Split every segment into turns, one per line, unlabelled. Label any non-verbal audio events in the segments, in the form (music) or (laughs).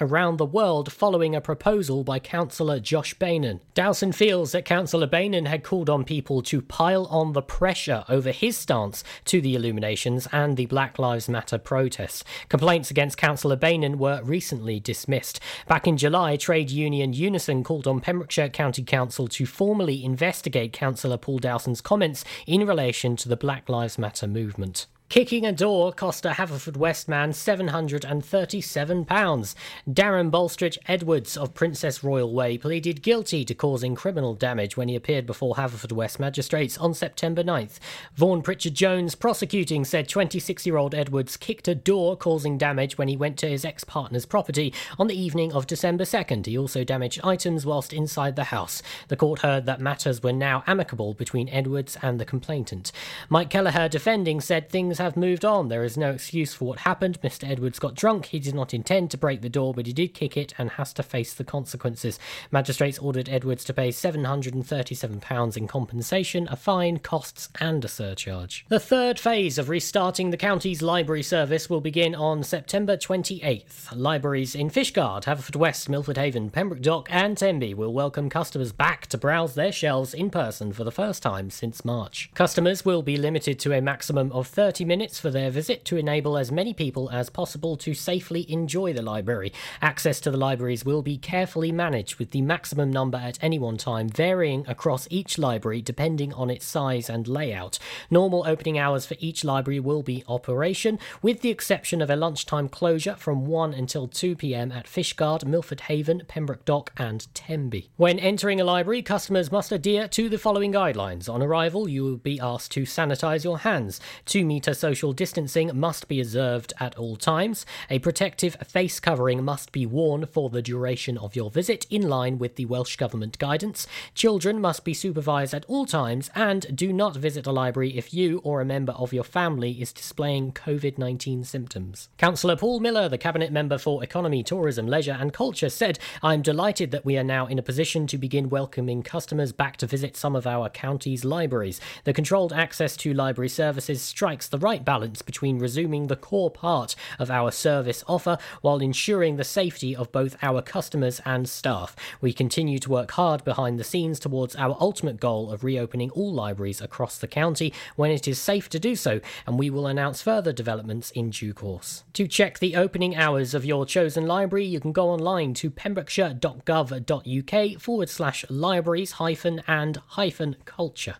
around the world following a proposal by Councillor Josh Beynon. Dowson feels that Councillor Beynon had called on people to pile on the pressure over his stance to the illuminations and the Black Lives Matter protests. Complaints against Councillor Beynon were recently dismissed. Back in July, trade union Unison called on Pembrokeshire County Council to formally investigate Councillor Paul Dowson's comments in relation to the Black Lives Matter movement. Kicking a door cost a Haverfordwest man £737. Darren Bolstridge Edwards of Princess Royal Way pleaded guilty to causing criminal damage when he appeared before Haverfordwest magistrates on September 9th. Vaughan Pritchard Jones, prosecuting, said 26 year old Edwards kicked a door causing damage when he went to his ex partner's property on the evening of December 2nd. He also damaged items whilst inside the house. The court heard that matters were now amicable between Edwards and the complainant. Mike Kelleher, defending, said things have moved on. There is no excuse for what happened. Mr. Edwards got drunk. He did not intend to break the door, but he did kick it and has to face the consequences. Magistrates ordered Edwards to pay £737 in compensation, a fine, costs, and a surcharge. The third phase of restarting the county's library service will begin on September 28th. Libraries in Fishguard, Haverfordwest, Milford Haven, Pembroke Dock, and Tenby will welcome customers back to browse their shelves in person for the first time since March. Customers will be limited to a maximum of 30 minutes for their visit to enable as many people as possible to safely enjoy the library. Access to the libraries will be carefully managed with the maximum number at any one time varying across each library depending on its size and layout. Normal opening hours for each library will be operation, with the exception of a lunchtime closure from 1 until 2 pm at Fishguard, Milford Haven, Pembroke Dock, and Tenby. When entering a library, customers must adhere to the following guidelines. On arrival, you will be asked to sanitize your hands. Two meter social distancing must be observed at all times. A protective face covering must be worn for the duration of your visit, in line with the Welsh Government guidance. Children must be supervised at all times and do not visit a library if you or a member of your family is displaying COVID 19 symptoms. Councillor Paul Miller, the Cabinet Member for Economy, Tourism, Leisure and Culture, said, I'm delighted that we are now in a position to begin welcoming customers back to visit some of our county's libraries. The controlled access to library services strikes the right balance between resuming the core part of our service offer while ensuring the safety of both our customers and staff. We continue to work hard behind the scenes towards our ultimate goal of reopening all libraries across the county when it is safe to do so, and we will announce further developments in due course. To check the opening hours of your chosen library, you can go online to pembrokeshire.gov.uk forward slash libraries hyphen and hyphen culture.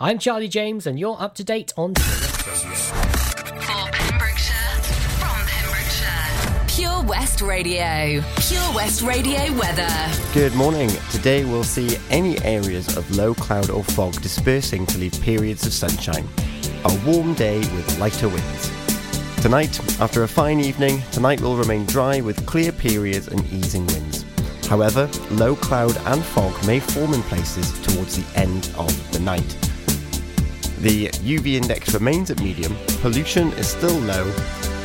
I'm Charlie James, and you're up to date on.
For Pembrokeshire, from Pembrokeshire. Pure West Radio. Pure West Radio weather.
Good morning. Today we'll see any areas of low cloud or fog dispersing to leave periods of sunshine. A warm day with lighter winds. Tonight, after a fine evening, tonight will remain dry with clear periods and easing winds. However, low cloud and fog may form in places towards the end of the night. The UV index remains at medium, pollution is still low,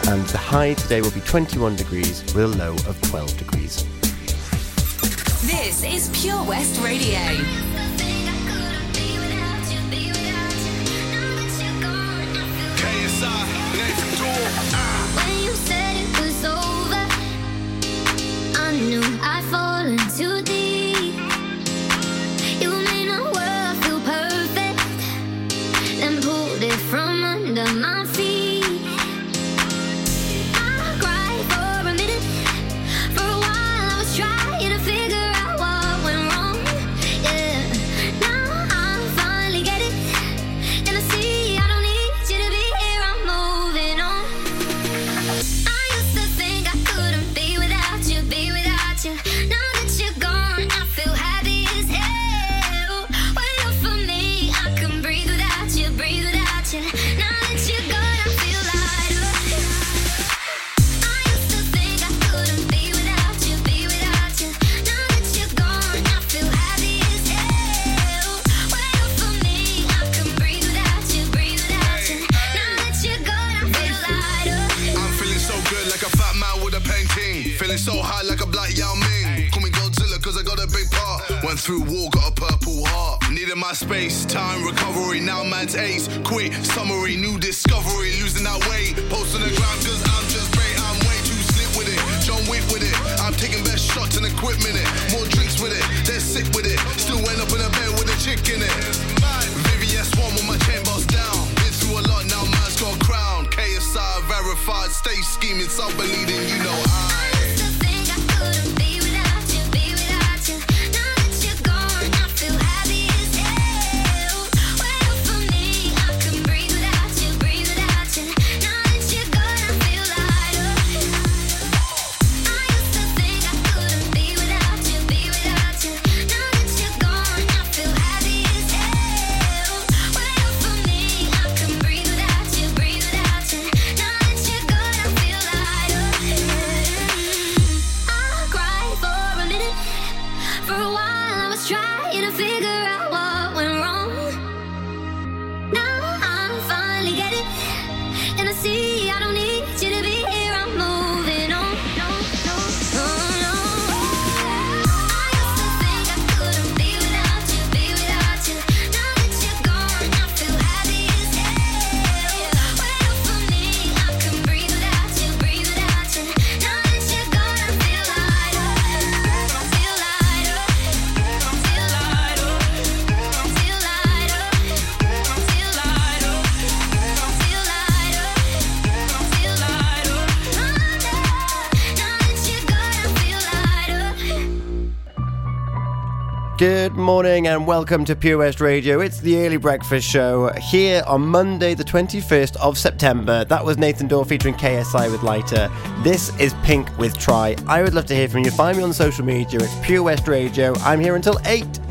and the high today will be 21 degrees with a low of 12 degrees.
This is Pure West Radio.
When you said it was over, I knew I'd fallen
morning and welcome to Pure West Radio. It's the early breakfast show here on Monday, the 21st of September. That was Nathan Dawe featuring KSI with Lighter. This is Pink with Try. I would love to hear from you. Find me on social media. It's Pure West Radio. I'm here until 8.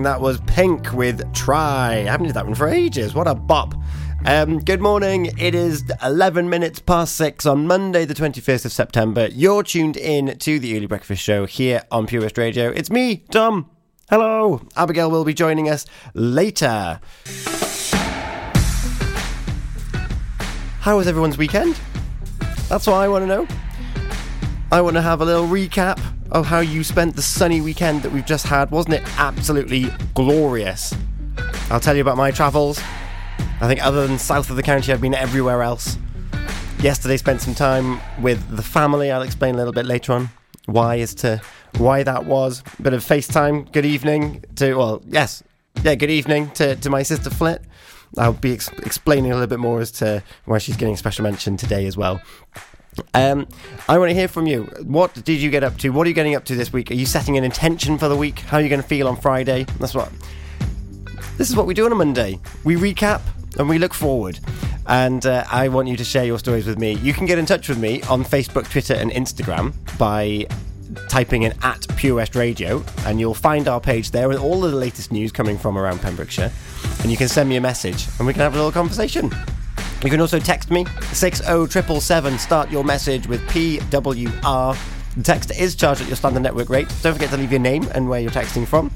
Morning. That was Pink with Try. I haven't did that one for ages. What a bop. Um, good morning. It is 11 minutes past 6 on Monday, the 21st of September. You're tuned in to the Early Breakfast Show here on Pure West Radio. It's me, Tom. Hello. Abigail will be joining us later. How was everyone's weekend? That's what I want to know. I want to have a little recap of how you spent the sunny weekend that we've just had. Wasn't it absolutely glorious? I'll tell you about my travels. I think, other than south of the county, I've been everywhere else. Yesterday, spent some time with the family. I'll explain a little bit later on why as to why that was. Bit of FaceTime. Good evening to well, yes, yeah. Good evening to to my sister Flit. I'll be ex- explaining a little bit more as to why she's getting special mention today as well. Um, I want to hear from you. What did you get up to? What are you getting up to this week? Are you setting an intention for the week? How are you going to feel on Friday? That's what. This is what we do on a Monday. We recap and we look forward. And uh, I want you to share your stories with me. You can get in touch with me on Facebook, Twitter, and Instagram by typing in at Pure West Radio, and you'll find our page there with all of the latest news coming from around Pembrokeshire. And you can send me a message, and we can have a little conversation. You can also text me 60777. Start your message with PWR. The text is charged at your standard network rate. Don't forget to leave your name and where you're texting from.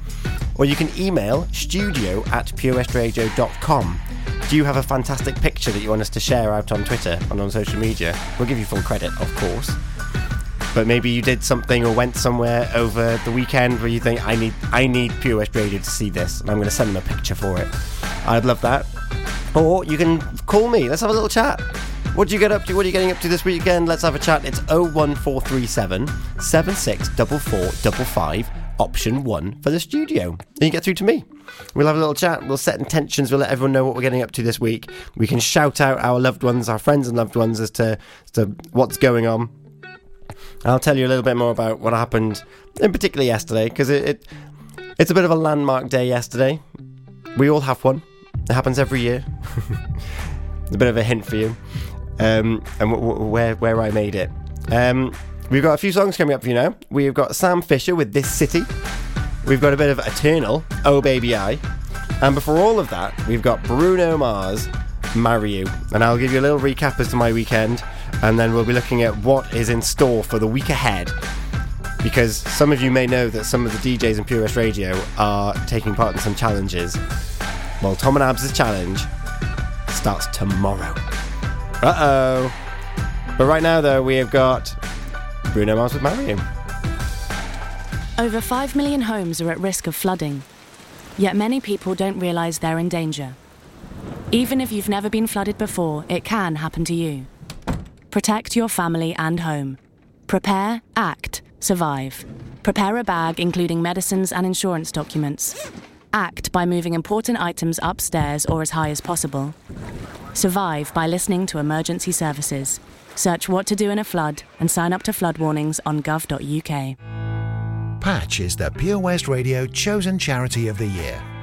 Or you can email studio at purewestradio.com. Do you have a fantastic picture that you want us to share out on Twitter and on social media? We'll give you full credit, of course. But maybe you did something or went somewhere over the weekend where you think I need I need Pure West Radio to see this, and I'm going to send them a picture for it. I'd love that. Or you can call me. Let's have a little chat. What do you get up to? What are you getting up to this weekend? Let's have a chat. It's 01437 764455, option 1 for the studio. And you get through to me. We'll have a little chat. We'll set intentions. We'll let everyone know what we're getting up to this week. We can shout out our loved ones, our friends and loved ones, as to, as to what's going on. I'll tell you a little bit more about what happened, in particular yesterday, because it, it it's a bit of a landmark day yesterday. We all have one. It happens every year. (laughs) a bit of a hint for you, um, and w- w- where where I made it. Um, we've got a few songs coming up for you now. We've got Sam Fischer with "This City." We've got a bit of Eternal, "Oh Baby I," and before all of that, we've got Bruno Mars, "Marry You." And I'll give you a little recap as to my weekend, and then we'll be looking at what is in store for the week ahead because some of you may know that some of the DJs in Pure West Radio are taking part in some challenges. Well, Tom and Abs' challenge starts tomorrow. Uh oh. But right now, though, we have got Bruno Mars with Marry You.
Over 5 million homes are at risk of flooding, yet many people don't realise they're in danger. Even if you've never been flooded before, it can happen to you. Protect your family and home. Prepare, act, survive. Prepare a bag including medicines and insurance documents. Act by moving important items upstairs or as high as possible. Survive by listening to emergency services. Search what to do in a flood and sign up to flood warnings on gov.uk.
Patch is the Pure West Radio chosen charity of the year.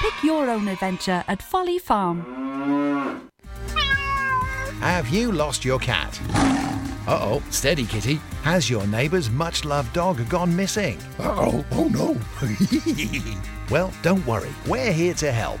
Pick your own adventure at Folly Farm.
Have you lost your cat? Uh oh, steady kitty. Has your neighbour's much loved dog gone missing?
Uh oh, oh no. (laughs)
well, don't worry, we're here to help.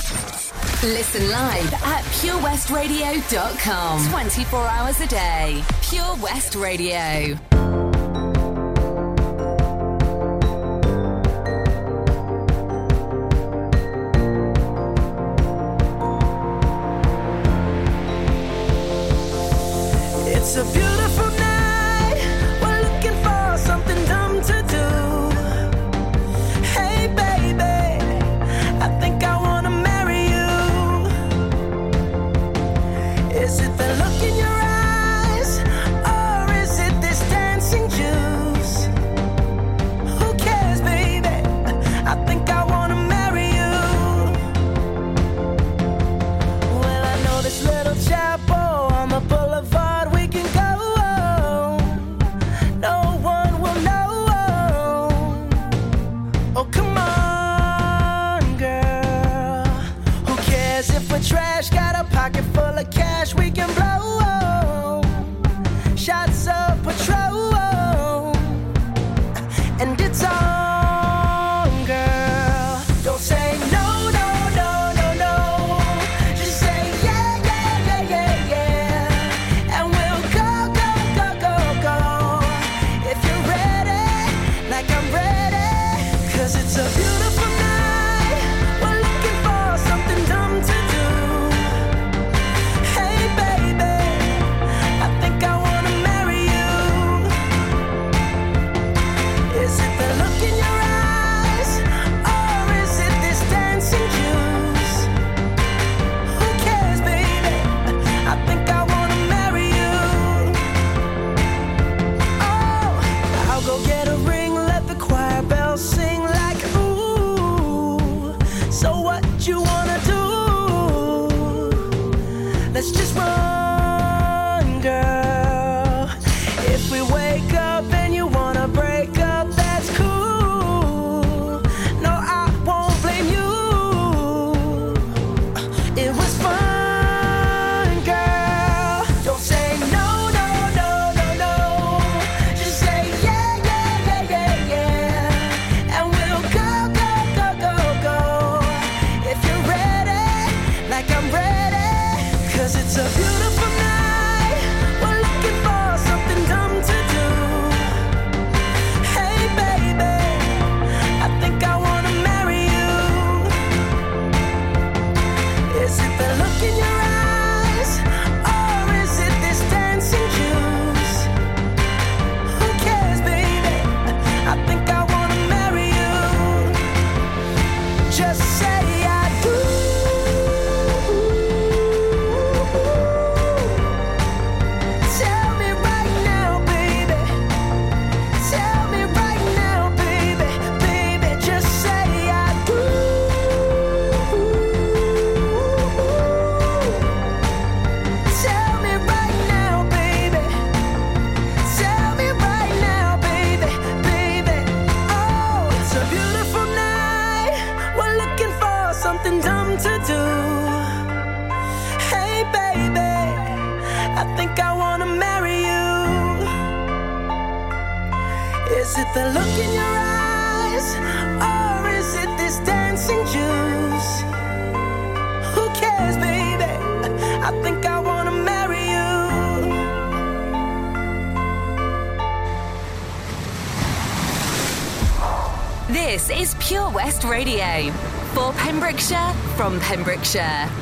Listen live at purewestradio.com. 24 hours a day. Pure West Radio.
It's a beautiful
from Pembrokeshire.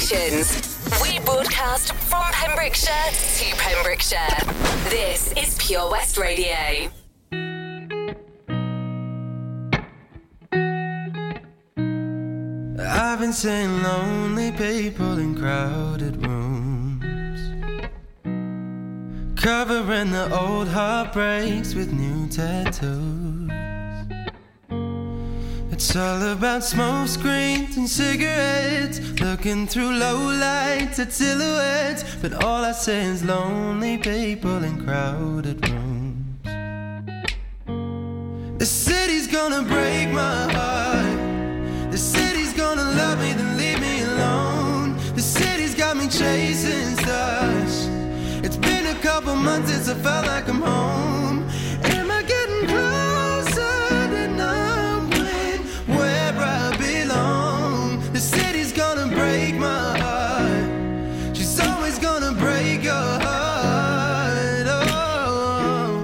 stations. We broadcast from Pembrokeshire to Pembrokeshire. This is Pure West Radio.
I've been seeing lonely people in crowded rooms. Covering the old heartbreaks with new tattoos. It's all about smoke screens and cigarettes. Looking through low lights at silhouettes. But all I see is lonely people in crowded rooms. The city's gonna break my heart. The city's gonna love me, then leave me alone. The city's got me chasing couple months since I felt like I'm home. Am I getting closer And I'm knowing where I belong? The city's gonna break my heart. She's always gonna break your heart. Oh.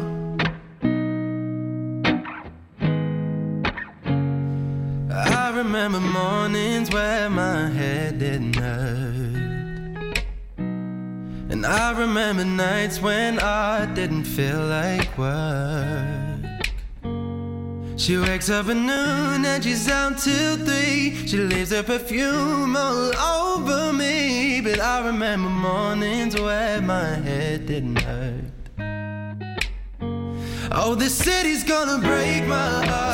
I remember mornings where my head didn't. And I remember nights when I didn't feel like work. She wakes up at noon and she's out till three. She leaves her perfume all over me. But I remember mornings where my head didn't hurt. Oh, the city's gonna break my heart.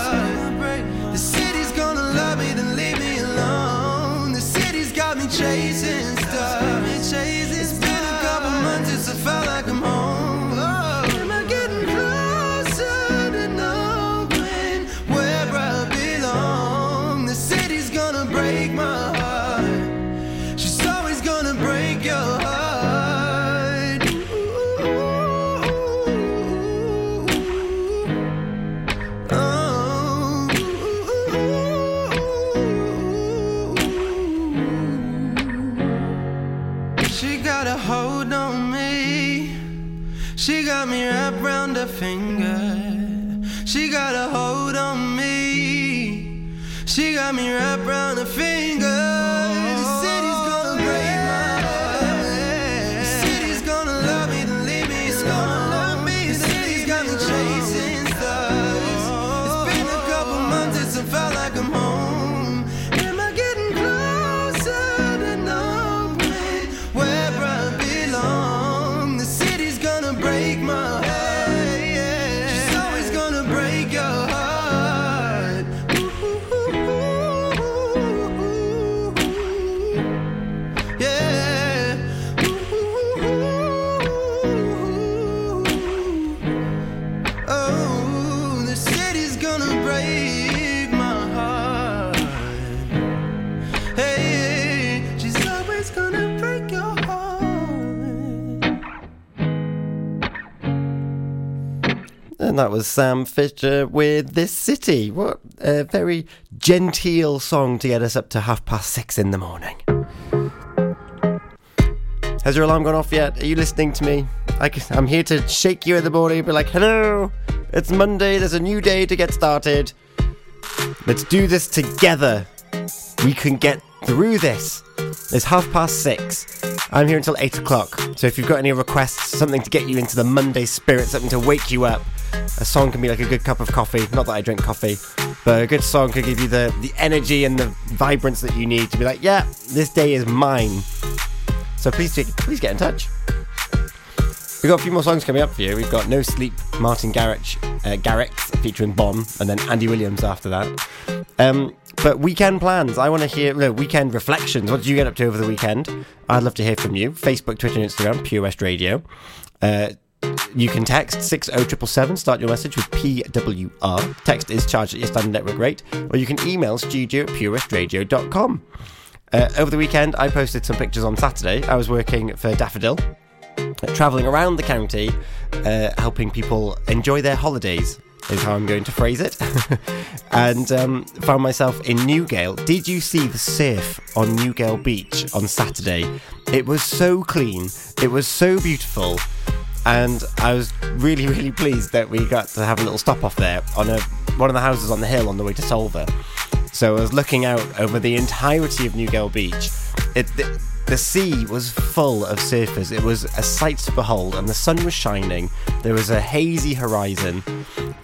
That was Sam Fischer with This City. What a very genteel song to get us up to half past six in the morning. Has your alarm gone off yet? Are you listening to me? I, I'm here to shake you in the morning and be like, hello, it's Monday, there's a new day to get started. Let's do this together. We can get through this. It's half past six. I'm here until eight o'clock. So if you've got any requests, something to get you into the Monday spirit, something to wake you up, a song can be like a good cup of coffee. Not that I drink coffee, but a good song could give you the, the energy and the vibrance that you need to be like, yeah, this day is mine. So please, please get in touch. We've got a few more songs coming up for you. We've got No Sleep, Martin Garrix, uh, Garrix featuring Bonn, and then Andy Williams after that. Um, but weekend plans. I want to hear no, weekend reflections. What did you get up to over the weekend? I'd love to hear from you. Facebook, Twitter, and Instagram, Pure West Radio. Uh, you can text 60777, start your message with PWR. Text is charged at your standard network rate, or you can email studio at purewestradio.com. Uh, over the weekend, I posted some pictures on Saturday. I was working for Daffodil, travelling around the county, uh, helping people enjoy their holidays, is how I'm going to phrase it. (laughs) and um, found myself in Newgale. Did you see the surf on Newgale Beach on Saturday? It was so clean, it was so beautiful. And I was really, (laughs) really pleased that we got to have a little stop off there on a one of the houses on the hill on the way to Solva. So I was looking out over the entirety of Newgale Beach. It, the, the sea was full of surfers. It was a sight to behold, and the sun was shining. There was a hazy horizon,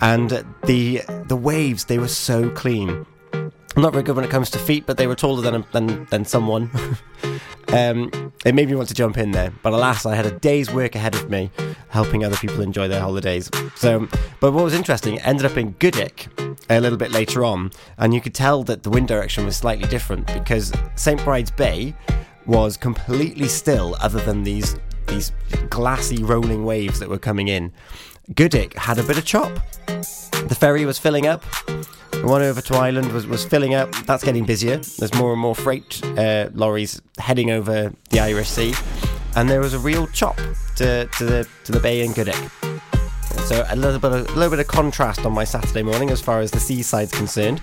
and the the waves they were so clean. Not very good when it comes to feet, but they were taller than than than someone. (laughs) um, it made me want to jump in there, but alas, I had a day's work ahead of me, helping other people enjoy their holidays. So, but what was interesting, ended up in Goodwick a little bit later on, and you could tell that the wind direction was slightly different because St Bride's Bay was completely still, other than these these glassy rolling waves that were coming in. Goodwick had a bit of chop. The ferry was filling up. The one over to Ireland was, was filling up. That's getting busier. There's more and more freight uh, lorries heading over the Irish Sea, and there was a real chop to, to the to the bay in Goodwick. So a little bit of, a little bit of contrast on my Saturday morning as far as the seaside's concerned.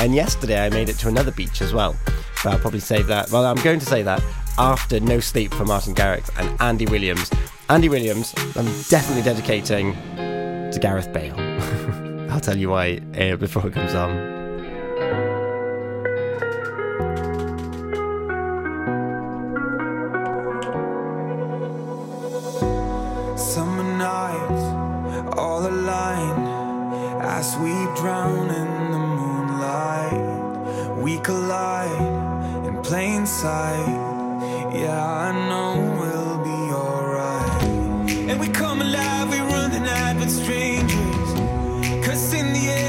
And yesterday I made it to another beach as well but I'll probably save that. Well, I'm going to say that after No Sleep for Martin Garrix and Andy Williams. Andy Williams, I'm definitely dedicating to Gareth Bale. (laughs) I'll tell you why eh, before it comes on.
Summer nights, all aligned as we drown in the moonlight. We collide in plain sight. Yeah, I know we'll be alright. And we come alive, we run the night with strangers. Cause in the end,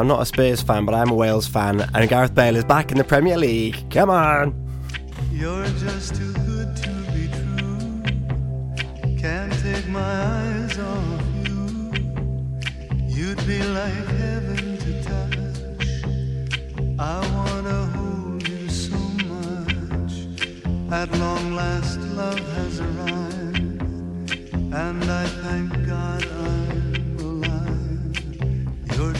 I'm
not a Spurs fan, but I'm a Wales fan, and Gareth Bale is back in the Premier League. Come on.
You're just too good to be true. Can't take my eyes off you. You'd be like heaven to touch. I wanna hold you so much. At long last, love has arrived, and I thank God. You're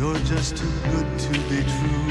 You're just too good to be true.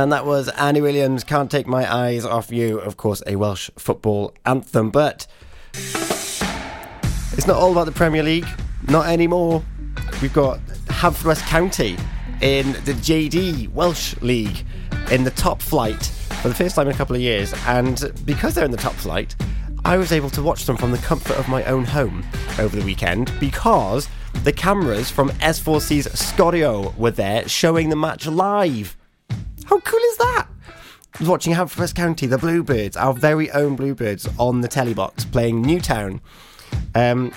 And that
was Andy Williams, Can't Take My Eyes Off You, of course, a Welsh football anthem. But it's not all about the Premier League, not anymore. We've got Haverfordwest County in the JD Welsh League in the top flight for the first time in a couple of years. And because they're in the top flight, I was able to watch them from the comfort of my own home over the weekend because the cameras from S4C's Sgorio were there showing the match live. How cool is that? Watching Haverfordwest County, the Bluebirds, our very own Bluebirds, on the telly box playing Newtown. Um,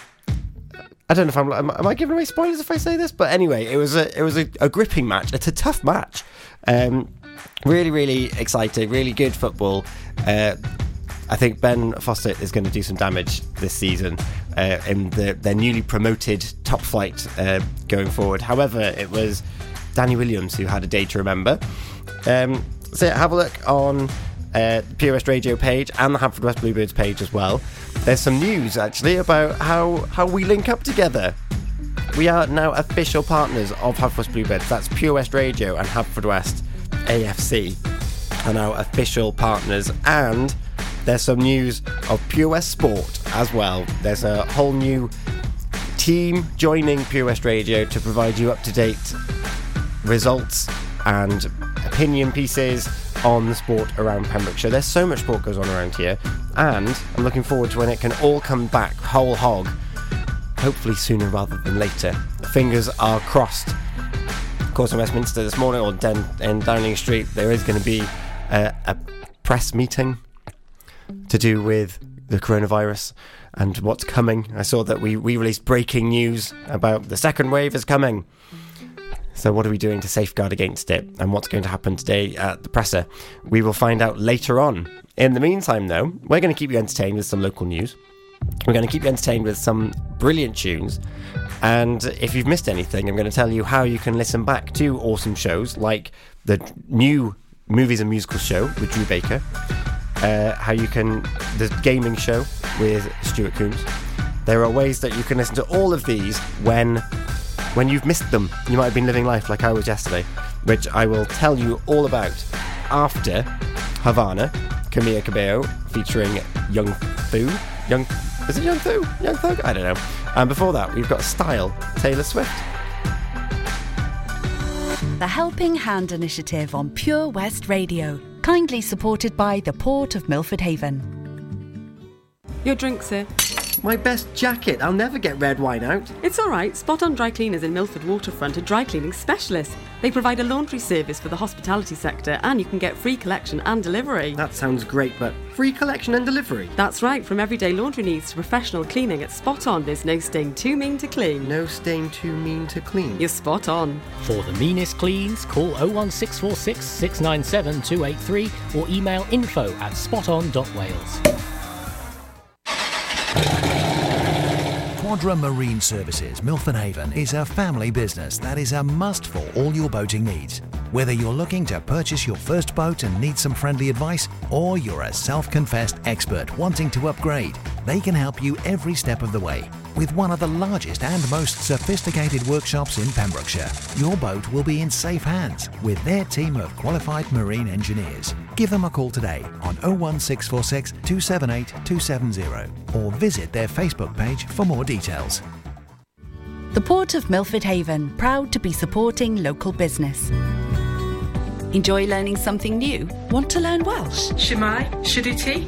I don't know if I'm am, am I giving away spoilers if I say this, but anyway, it was a it was a, a gripping match. It's a tough match. Um, really, really exciting. Really good football. Uh, I think Ben Foster is going to do some damage this season uh, in the, their newly promoted top flight uh, going forward. However, it was Danny Williams who had a day to remember. Um, so yeah, have a look on uh, the Pure West Radio page and the Haverfordwest Bluebirds page as well. There's some news actually about how how we link up together. We are now official partners of Haverfordwest Bluebirds. That's Pure West Radio and Haverfordwest AFC are now official partners, and there's some news of Pure West Sport as well. There's a whole new team joining Pure West Radio to provide you up to date results and opinion pieces on the sport around Pembrokeshire. There's so much sport goes on around here, and I'm looking forward to when it can all come back whole hog. Hopefully sooner rather than later. Fingers are crossed. Of course, in Westminster this morning, or in Downing Street, there is going to be a, a press meeting to do with the coronavirus and what's coming. I saw that we, we released breaking news about the second wave is coming. So, what are we doing to safeguard against it? And what's going to happen today at the presser? We will find out later on. In the meantime, though, we're going to keep you entertained with some local news. We're going to keep you entertained with some brilliant tunes. And if you've missed anything, I'm going to tell you how you can listen back to awesome shows like the new Movies and Musicals show with Drew Baker, uh, how you can, the gaming show with Stuart Coombs. There are ways that you can listen to all of these when when you've missed them. You might have been living life like I was yesterday, which I will tell you all about after Havana, Camila Cabello featuring Young Thu. Young is it Young Thu? Young Thug? I don't know. And before that, we've got Style, Taylor Swift.
The Helping Hand Initiative on Pure West Radio, kindly supported by the Port of Milford Haven.
Your drink, sir.
My best jacket. I'll never get red wine out.
It's all right. Spot on Dry Cleaners in Milford Waterfront are dry cleaning specialists. They provide a laundry service for the hospitality sector and you can get free collection and delivery.
That sounds great, but free collection and delivery?
That's right. From everyday laundry needs to professional cleaning at Spot On, there's no stain too mean to clean.
No stain too mean to clean.
You're spot on.
For the meanest cleans, call 01646 697 283 or email info at spoton.wales.
Quadra Marine Services, Milford Haven, is a family business that is a must for all your boating needs. Whether you're looking to purchase your first boat and need some friendly advice, or you're a self confessed expert wanting to upgrade, they can help you every step of the way. With one of the largest and most sophisticated workshops in Pembrokeshire, your boat will be in safe hands with their team of qualified marine engineers. Give them a call today on 01646 278 270 or visit their Facebook page for more details.
The Port of Milford Haven, proud to be supporting local business. Enjoy learning something new? Want to learn Welsh?
Shwmae, Shuduti,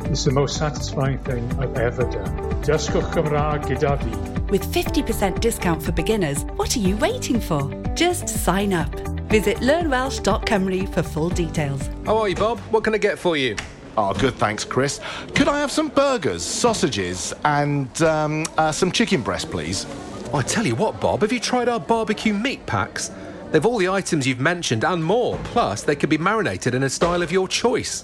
It's the most satisfying thing I've ever done. Dysgwch Cymraeg gyda fi.
With 50% discount for beginners, what are you waiting for? Just sign up. Visit learnwelsh.cymru for full details.
How are you, Bob? What can I get for you?
Oh, good, thanks, Chris. Could I have some burgers, sausages, and um, uh, some chicken breast, please?
Oh, I tell you what, Bob, have you tried our barbecue meat packs? They've all the items you've mentioned and more. Plus, they can be marinated in a style of your choice.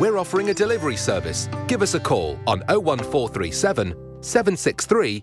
We're offering a delivery service. Give us a call on 01437 763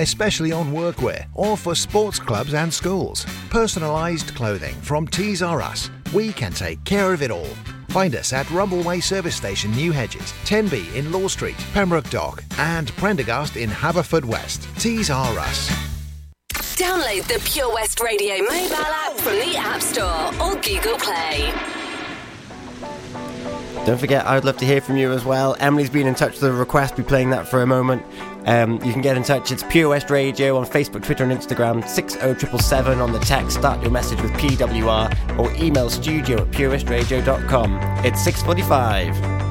especially on workwear or for sports clubs and schools. Personalised clothing from Tees R Us. We can take care of it all. Find us at Rumbleway Service Station, New Hedges, 10B in Law Street, Pembroke Dock, and Prendergast in Haverfordwest. Tees R Us.
Download the Pure West Radio mobile app from the App Store or Google Play.
Don't forget, I'd love to hear from you as well. Emily's been in touch with a request, be playing that for a moment. Um, you can get in touch, it's Pure West Radio on Facebook, Twitter, and Instagram, 60777 on the text, start your message with PWR, or email studio at purewestradio.com. It's 645.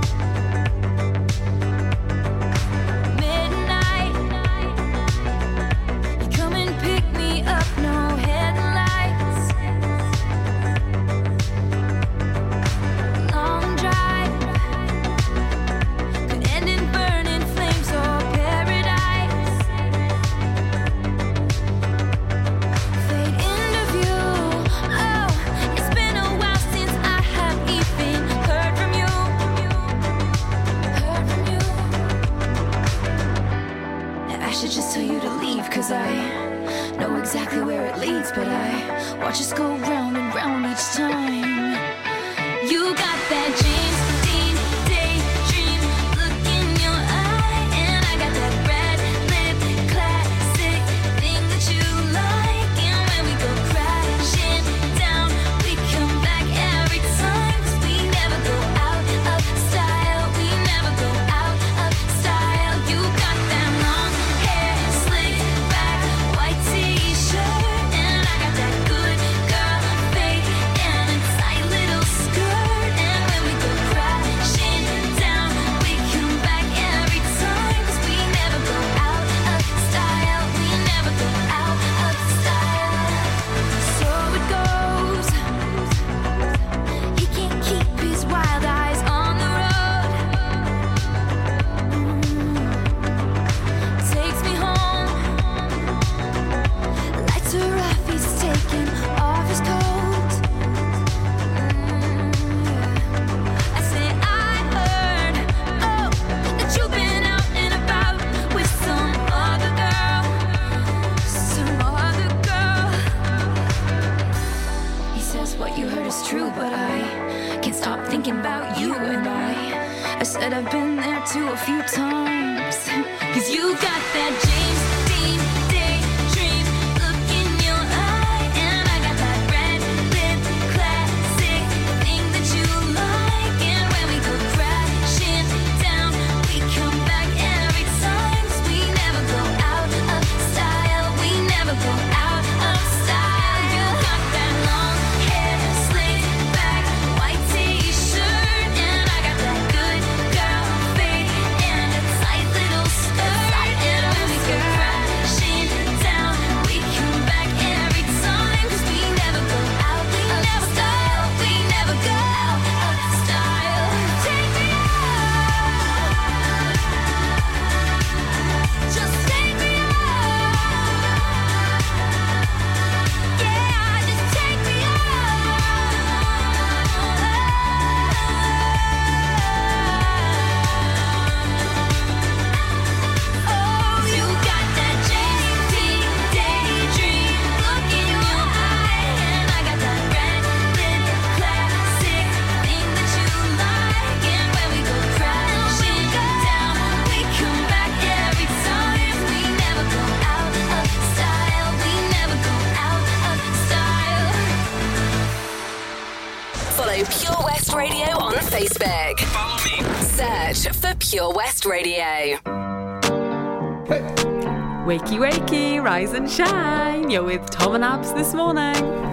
Rise and shine. You're with Tom and Abs this morning.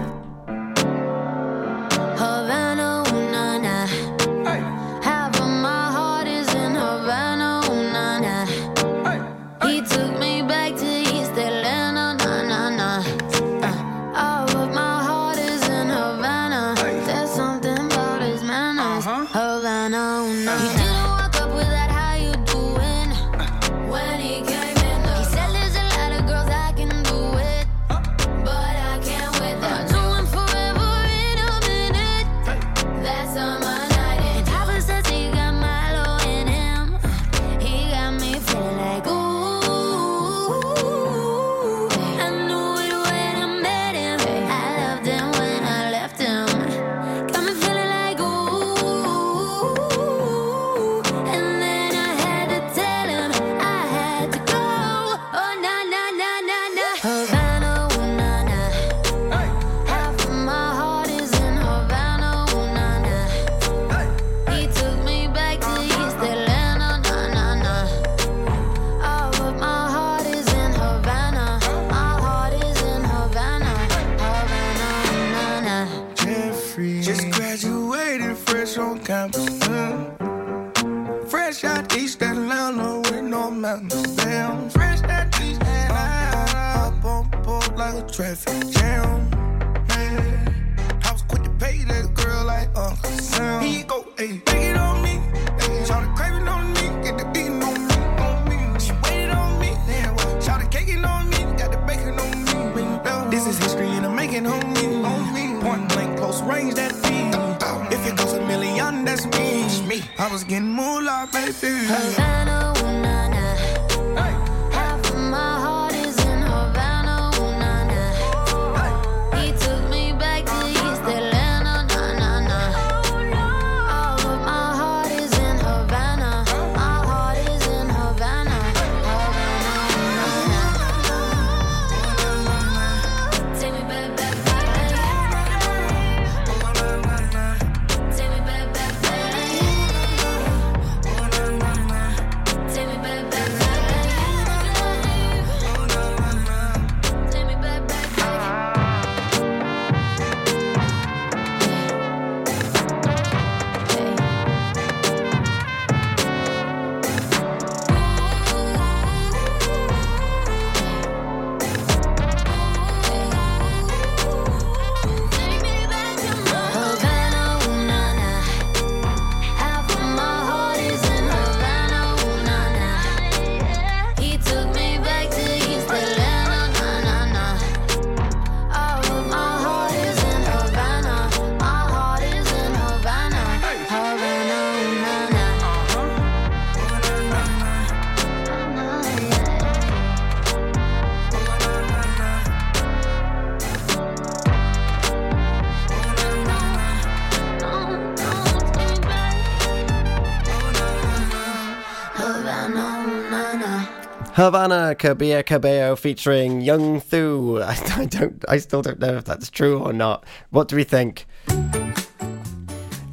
Havana
Cabilla Cabello featuring Young Thu. I, (laughs) I, don't, I still don't know if that's true or not. What do we think?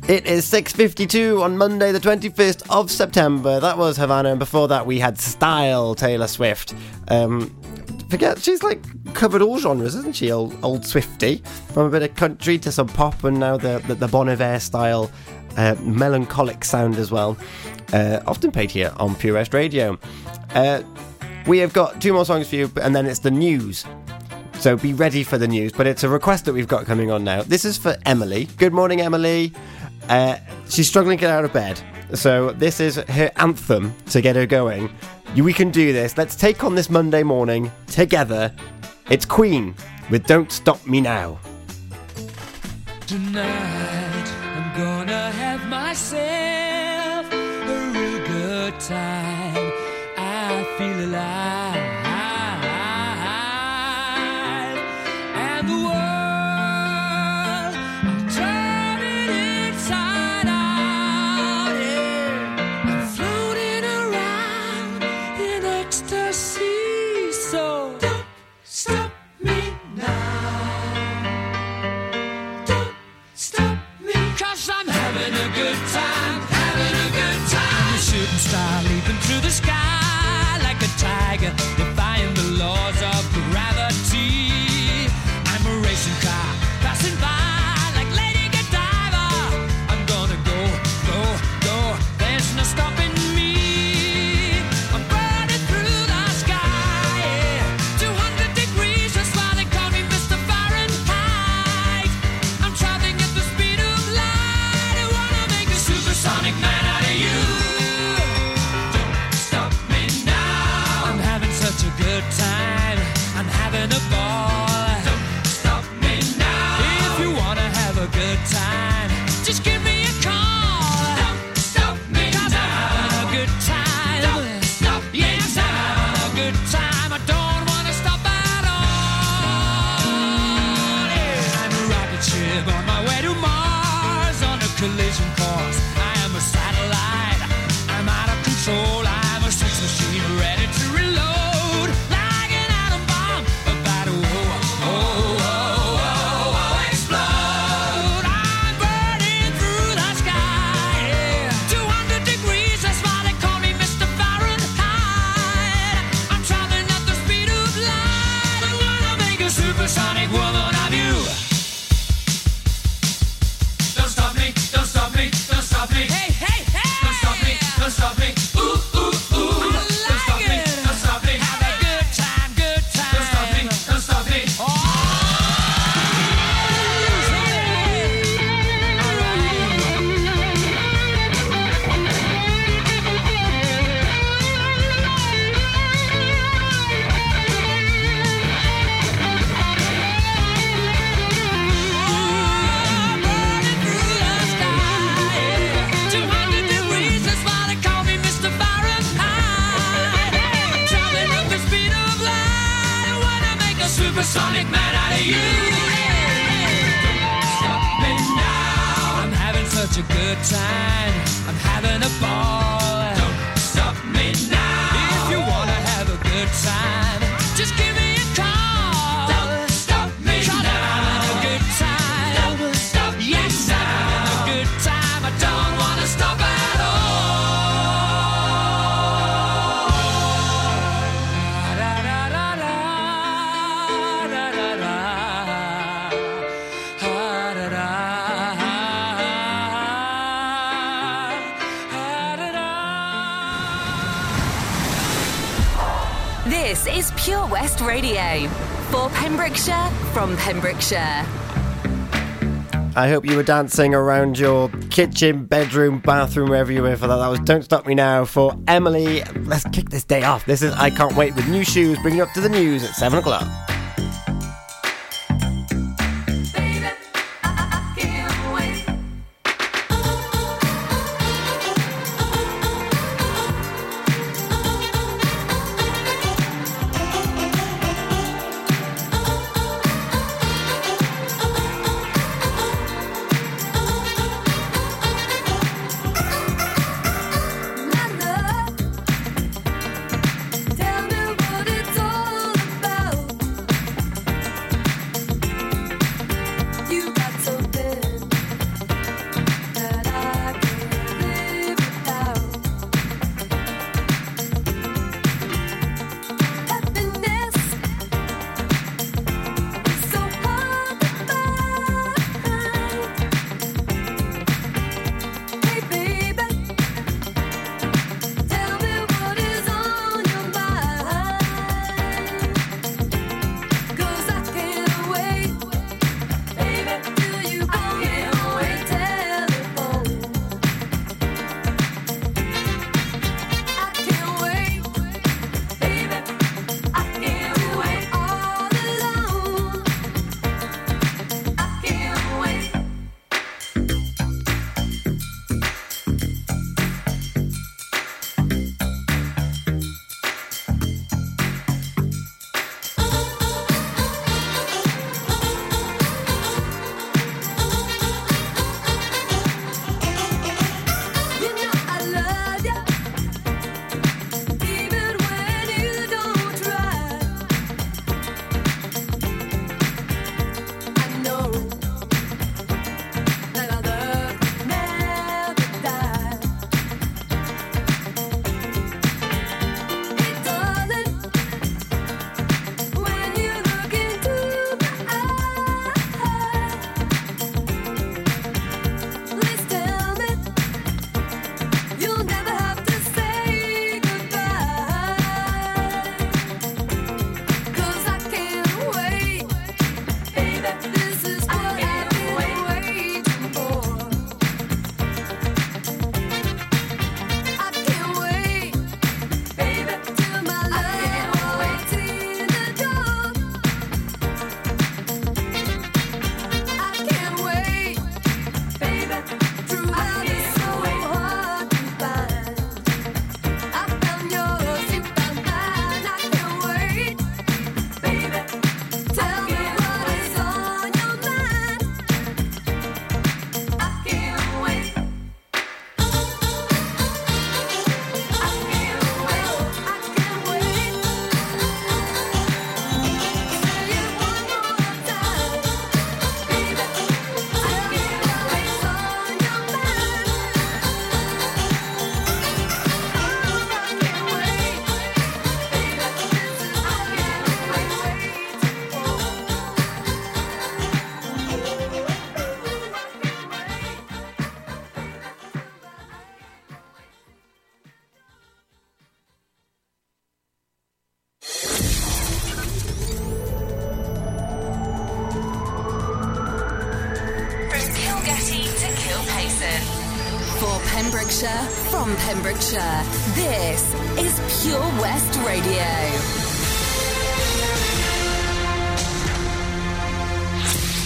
It is 6.52 on Monday the 25th of September. That was Havana and before that we had Style Taylor Swift. Um, forget, she's like covered all genres, isn't she, old, old Swifty? From a bit of country to some pop and now the, the, the Bon Iver style uh, melancholic sound as well. Uh, often played here on Pure West Radio. Uh, we have got two more songs for you, and then it's the news. So be ready for the news. But it's a request that we've got coming on now. This is for Emily. Good morning, Emily. Uh, she's struggling to get out of bed. So this is her anthem to get her going. We can do this. Let's take on this Monday morning together. It's Queen with Don't Stop Me Now.
Tonight, I'm gonna have myself a real good time. stop me, cause I'm having a good time, having a good time. I'm a shooting star leaping through the sky like a tiger. I
hope you were dancing around your kitchen, bedroom, bathroom, wherever you were for that. That was Don't Stop Me Now for Emily. Let's kick this day off. This is I Can't Wait with Nu Shooz, bringing you up to the news at 7 o'clock.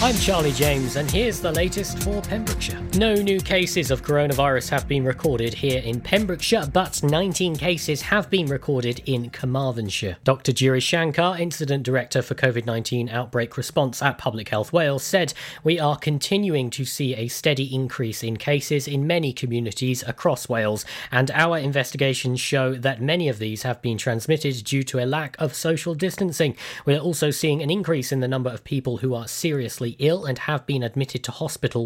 I'm Charlie James, and here's the latest for Pembrokeshire. No new cases of coronavirus have been recorded here in Pembrokeshire, but 19 cases have been recorded in Carmarthenshire. Dr. Giri Shankar, Incident Director for COVID 19 Outbreak Response at Public Health Wales, said we are continuing to see a steady increase in cases in many communities across Wales, and our investigations show that many of these have been transmitted due to a lack of social distancing. We're also seeing an increase in the number of people who are seriously ill and have been admitted to hospital